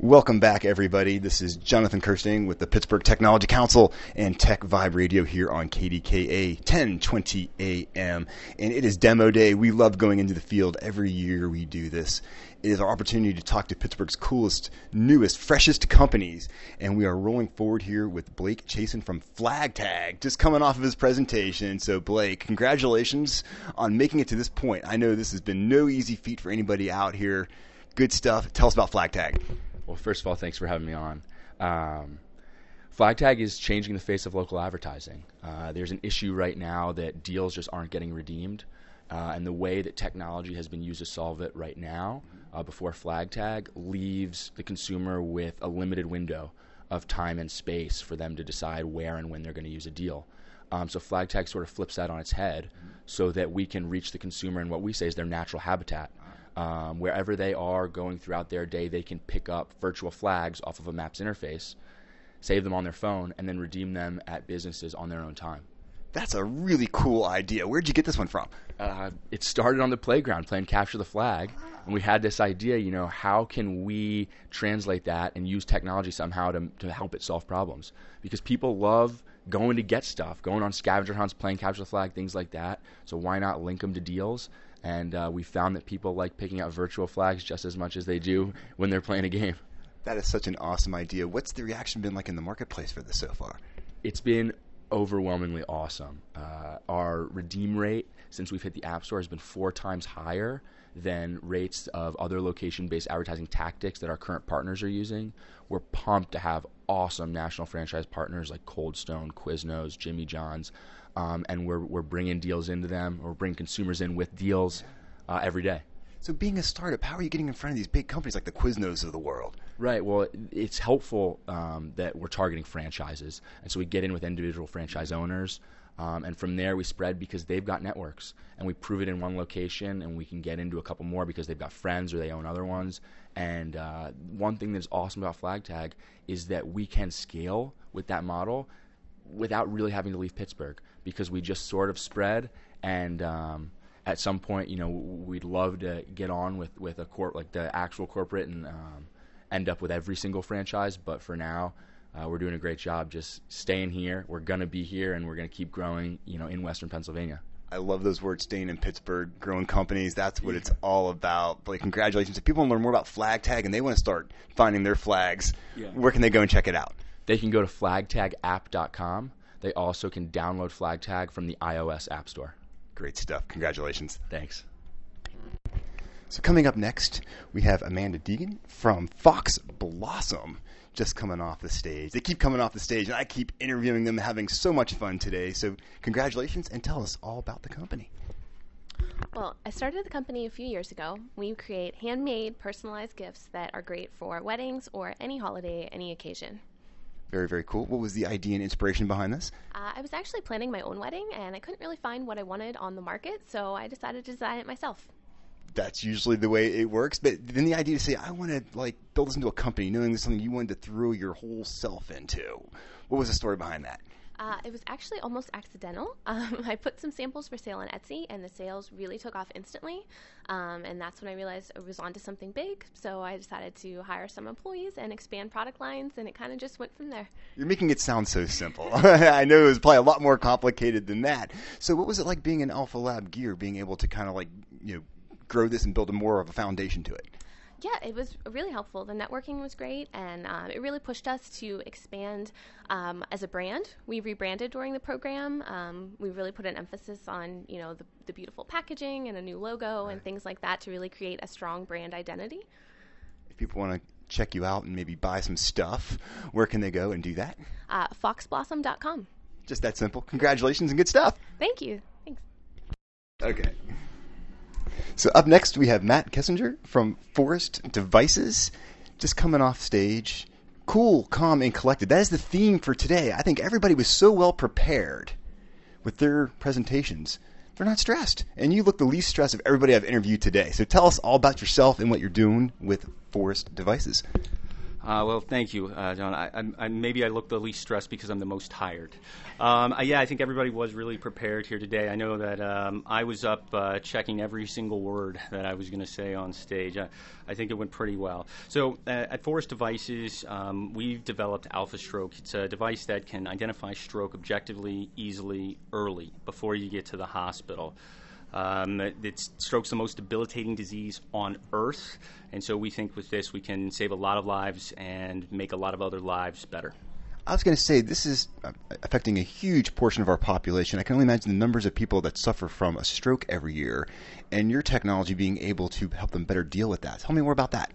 Welcome back, everybody. This is Jonathan Kersting with the Pittsburgh Technology Council and Tech Vibe Radio here on KDKA 1020 AM. And it is demo day. We love going into the field. Every year we do this. It is our opportunity to talk to Pittsburgh's coolest, newest, freshest companies. And we are rolling forward here with Blake Chasin from FlagTag, just coming off of his presentation. So, Blake, congratulations on making it to this point. I know this has been no easy feat for anybody out here. Good stuff. Tell us about FlagTag. Well, first of all, thanks for having me on. Um, FlagTag is changing the face of local advertising. Uh, there's an issue right now that deals just aren't getting redeemed. Uh, and the way that technology has been used to solve it right now, uh, before FlagTag, leaves the consumer with a limited window of time and space for them to decide where and when they're going to use a deal. Um, so FlagTag sort of flips that on its head so that we can reach the consumer in what we say is their natural habitat. Um, wherever they are going throughout their day, they can pick up virtual flags off of a Maps interface, save them on their phone, and then redeem them at businesses on their own time. That's a really cool idea. Where'd you get this one from? Uh, it started on the playground playing Capture the Flag, and we had this idea. You know, how can we translate that and use technology somehow to to help it solve problems? Because people love going to get stuff, going on scavenger hunts, playing Capture the Flag, things like that. So why not link them to deals? And uh, we found that people like picking out virtual flags just as much as they do when they're playing a game. That is such an awesome idea. What's the reaction been like in the marketplace for this so far? It's been overwhelmingly awesome. Uh, our redeem rate since we've hit the App Store has been four times higher than rates of other location based advertising tactics that our current partners are using. We're pumped to have awesome national franchise partners like Cold Stone, Quiznos, Jimmy John's, um, and we're, we're bringing deals into them, or bringing consumers in with deals uh, every day. So, being a startup, how are you getting in front of these big companies like the Quiznos of the world? Right. Well, it's helpful um, that we're targeting franchises, and so we get in with individual franchise owners, um, and from there we spread because they've got networks, and we prove it in one location, and we can get into a couple more because they've got friends or they own other ones. And uh, one thing that's awesome about FlagTag is that we can scale with that model without really having to leave Pittsburgh because we just sort of spread and. Um, at some point, you know, we'd love to get on with, with a corp like the actual corporate and um, end up with every single franchise. But for now, uh, we're doing a great job just staying here. We're gonna be here, and we're gonna keep growing. You know, in Western Pennsylvania. I love those words, staying in Pittsburgh, growing companies. That's what it's all about. Blake, congratulations. If people want to learn more about FlagTag and they want to start finding their flags, Yeah. where can they go and check it out? They can go to flagtagapp.com. They also can download FlagTag from the iOS App Store. Great stuff. Congratulations. Thanks. So coming up next, we have Amanda Deegan from Fox Blossom just coming off the stage. They keep coming off the stage, and I keep interviewing them, having so much fun today. So congratulations, and tell us all about the company. Well, I started the company a few years ago. We create handmade, personalized gifts that are great for weddings or any holiday, any occasion. Very, very cool. What was the idea and inspiration behind this? Uh, I was actually planning my own wedding and I couldn't really find what I wanted on the market, so I decided to design it myself. That's usually the way it works. But then the idea to say, I want to like build this into a company, knowing this is something you wanted to throw your whole self into. What was the story behind that? Uh, it was actually almost accidental. Um, I put some samples for sale on Etsy, and the sales really took off instantly. Um, and that's when I realized I was onto something big. So I decided to hire some employees and expand product lines, and it kind of just went from there. You're making it sound so simple. I know it was probably a lot more complicated than that. So, what was it like being in Alpha Lab Gear, being able to kind of like you know grow this and build a more of a foundation to it? Yeah, it was really helpful. The networking was great, and um, it really pushed us to expand um, as a brand. We rebranded during the program. Um, we really put an emphasis on you know the, the beautiful packaging and a new logo and things like that to really create a strong brand identity. If people want to check you out and maybe buy some stuff, where can they go and do that? Uh, foxblossom.com. Just that simple. Congratulations and good stuff. Thank you. Thanks. Okay. So up next we have Matt Kesinger from Forest Devices, just coming off stage. Cool, calm, and collected. That is the theme for today. I think everybody was so well prepared with their presentations. They're not stressed, and you look the least stressed of everybody I've interviewed today. So tell us all about yourself and what you're doing with Forest Devices. Uh, well, thank you, uh, John. I, I, maybe I look the least stressed because I'm the most tired. Um, I, yeah, I think everybody was really prepared here today. I know that um, I was up uh, checking every single word that I was going to say on stage. I, I, think it went pretty well. So, uh, at Forest Devices, um, we've developed Alpha Stroke. It's a device that can identify stroke objectively, easily, early, before you get to the hospital. Um, it's stroke's the most debilitating disease on earth, and so we think with this we can save a lot of lives and make a lot of other lives better. I was going to say this is uh, affecting a huge portion of our population. I can only imagine the numbers of people that suffer from a stroke every year, and your technology being able to help them better deal with that. Tell me more about that.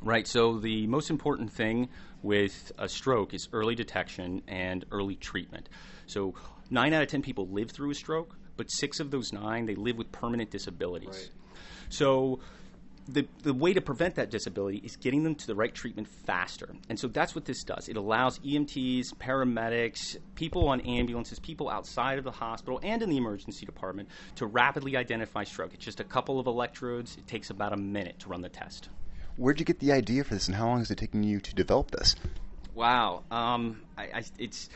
Right. So the most important thing with a stroke is early detection and early treatment. So nine out of ten people live through a stroke, but six of those nine they live with permanent disabilities. Right. So the, the way to prevent that disability is getting them to the right treatment faster. And so that's what this does. It allows EMTs, paramedics, people on ambulances, people outside of the hospital and in the emergency department to rapidly identify stroke. It's just a couple of electrodes. It takes about a minute to run the test. Where'd you get the idea for this, and how long has it taken you to develop this? Wow. Um, I, I, it's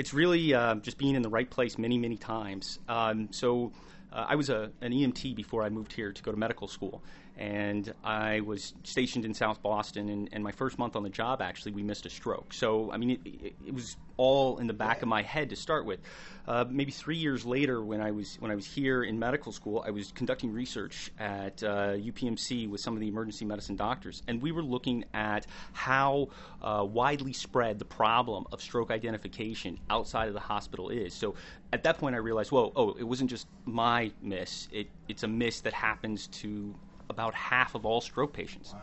it's really uh, just being in the right place many, many times. Um, so uh, I was a, an EMT before I moved here to go to medical school, and I was stationed in South Boston. And, and, my first month on the job, actually, we missed a stroke. So I mean, it, it, it was all in the back of my head to start with. Uh, maybe three years later, when I was when I was here in medical school, I was conducting research at uh, UPMC with some of the emergency medicine doctors, and we were looking at how uh, widely spread the problem of stroke identification outside of the hospital is. So at that point, I realized, whoa, oh, it wasn't just my miss; it, it's a miss that happens to about half of all stroke patients. Wow.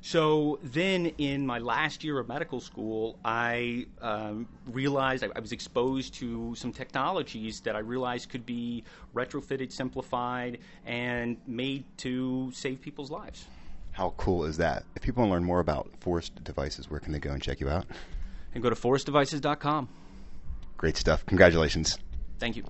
So then, in my last year of medical school, I um, realized I, I, was exposed to some technologies that I realized could be retrofitted, simplified, and made to save people's lives. How cool is that? If people want to learn more about Forest Devices, where can they go and check you out? And go to forestdevices.com. Great stuff. Congratulations. Thank you.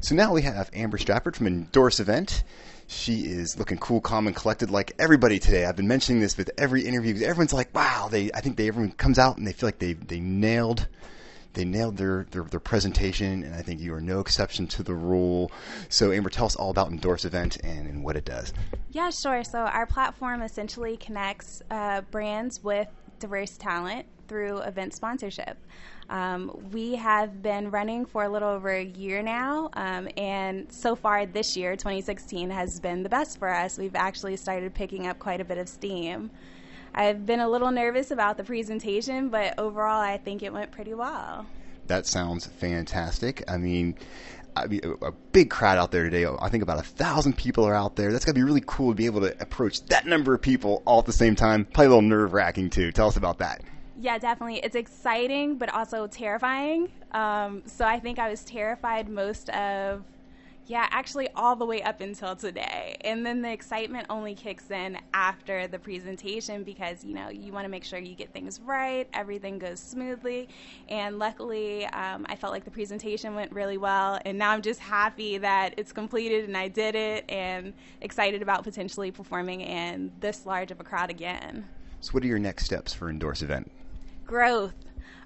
So now we have Amber Stratford from Endorsevent. She is looking cool, calm, and collected like everybody today. I've been mentioning this with every interview. Everyone's like, "Wow!" They, I think they everyone comes out and they feel like they they nailed they nailed their, their, their presentation, and I think you are no exception to the rule. So, Amber, tell us all about Endorsevent and, and what it does. Yeah, sure. So, our platform essentially connects uh, brands with diverse talent through event sponsorship. Um, we have been running for a little over a year now, um, and so far this year, 2016, has been the best for us. We've actually started picking up quite a bit of steam. I've been a little nervous about the presentation, but overall, I think it went pretty well. That sounds fantastic. I mean, I mean, a big crowd out there today. I think about a thousand people are out there. That's gonna be really cool to be able to approach that number of people all at the same time. Probably a little nerve wracking too. Tell us about that. Yeah, definitely. It's exciting, but also terrifying. Um, so I think I was terrified most of, yeah, actually all the way up until today. And then the excitement only kicks in after the presentation because, you know, you want to make sure you get things right, everything goes smoothly. And luckily, um, I felt like the presentation went really well. And now I'm just happy that it's completed and I did it and excited about potentially performing in this large of a crowd again. So, what are your next steps for Endorsevent? Growth.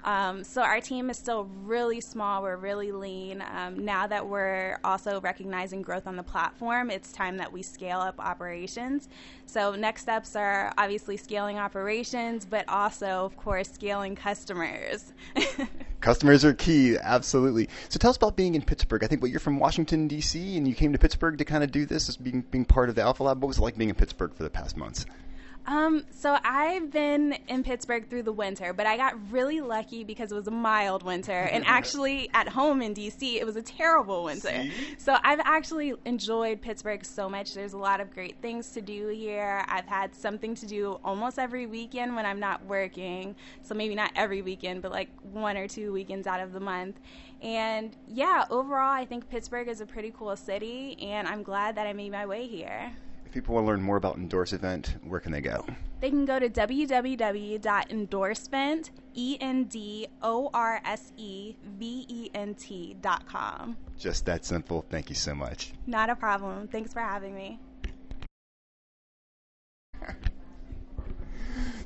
Um, so our team is still really small. We're really lean. Um, now that we're also recognizing growth on the platform, it's time that we scale up operations. So next steps are obviously scaling operations, but also, of course, scaling customers. customers are key, absolutely. So tell us about being in Pittsburgh. I think what you're from Washington D.C. and you came to Pittsburgh to kind of do this as being being part of the Alpha Lab. What was it like being in Pittsburgh for the past months? Um, so I've been in Pittsburgh through the winter, but I got really lucky because it was a mild winter. And actually, at home in DC, it was a terrible winter. See? So I've actually enjoyed Pittsburgh so much. There's a lot of great things to do here. I've had something to do almost every weekend when I'm not working. So maybe not every weekend, but like one or two weekends out of the month. And yeah, overall, I think Pittsburgh is a pretty cool city, and I'm glad that I made my way here. If people want to learn more about Endorsevent, where can they go? They can go to www.endorsevent, E N D O R S E V E N T dot. Just that simple. Thank you so much. Not a problem. Thanks for having me.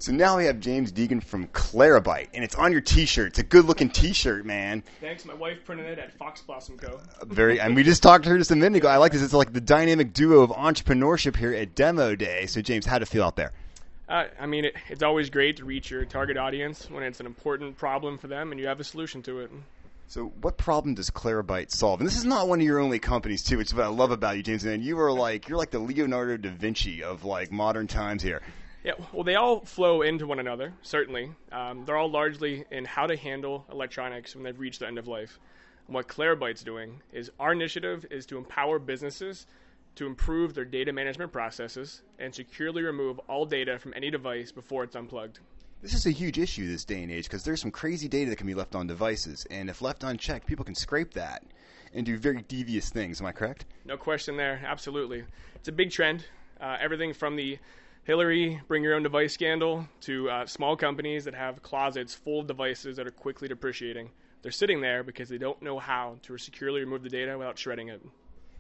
So now we have James Deegan from Clarabyte, and it's on your T-shirt. It's a good-looking T-shirt, man. Thanks. My wife printed it at Fox Blossom Co. Very, and we just talked to her just a minute ago. I like this. It's like the dynamic duo of entrepreneurship here at Demo Day. So James, how to feel out there? Uh, I mean, it, it's always great to reach your target audience when it's an important problem for them and you have a solution to it. So, what problem does Clarabyte solve? And this is not one of your only companies, too, which is what I love about you, James. And you are like you're like the Leonardo da Vinci of like modern times here. Yeah, well, they all flow into one another, certainly. Um, they're all largely in how to handle electronics when they've reached the end of life. And what Clarabyte's doing is our initiative is to empower businesses to improve their data management processes and securely remove all data from any device before it's unplugged. This is a huge issue this day and age because there's some crazy data that can be left on devices, and if left unchecked, people can scrape that and do very devious things. Am I correct? No question there, absolutely. It's a big trend. Uh, everything from the Hillary bring your own device scandal to uh, small companies that have closets full of devices that are quickly depreciating. They're sitting there because they don't know how to securely remove the data without shredding it.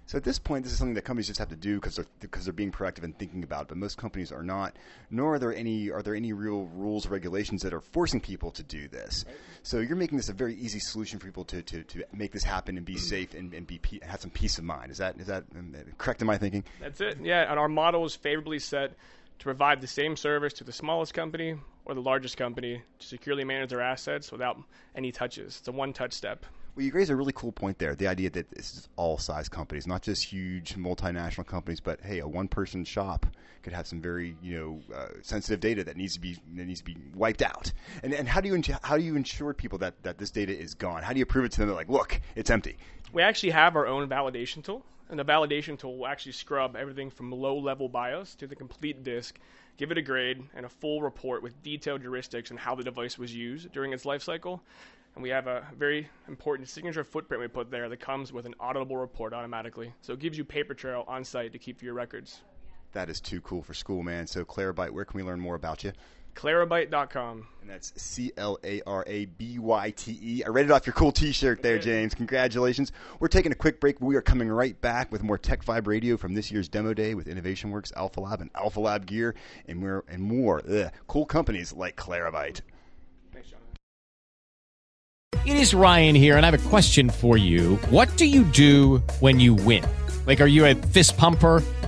So at this point, this is something that companies just have to do because they're because they're being proactive and thinking about it. But most companies are not. Nor are there any are there any real rules or regulations that are forcing people to do this. So you're making this a very easy solution for people to, to, to make this happen and be safe and, and be have some peace of mind. Is that is that correct in my thinking? That's it. Yeah, and our model is favorably set to provide the same service to the smallest company or the largest company to securely manage their assets without any touches. It's a one-touch step. Well, you raise a really cool point there. The idea that this is all size companies, not just huge multinational companies, but hey, a one-person shop could have some very you know uh, sensitive data that needs to be that needs to be wiped out. And and how do you how do you ensure people that that this data is gone? How do you prove it to them? That like, look, it's empty. We actually have our own validation tool, and the validation tool will actually scrub everything from low-level BIOS to the complete disk, give it a grade and a full report with detailed heuristics on how the device was used during its life cycle. And we have a very important signature footprint we put there that comes with an auditable report automatically. So it gives you paper trail on site to keep for your records. That is too cool for school, man. So Clarabyte, where can we learn more about you? Clarabyte.com. And that's C L A R A B Y T E. I read it off your cool t shirt there, James. Congratulations. We're taking a quick break. We are coming right back with more Tech Vibe Radio from this year's demo day with Innovation Works, Alpha Lab, and Alpha Lab gear, and more, and more Ugh. cool companies like Clarabyte. Thanks, Jonathan. It is Ryan here, and I have a question for you. What do you do when you win? Like, are you a fist pumper?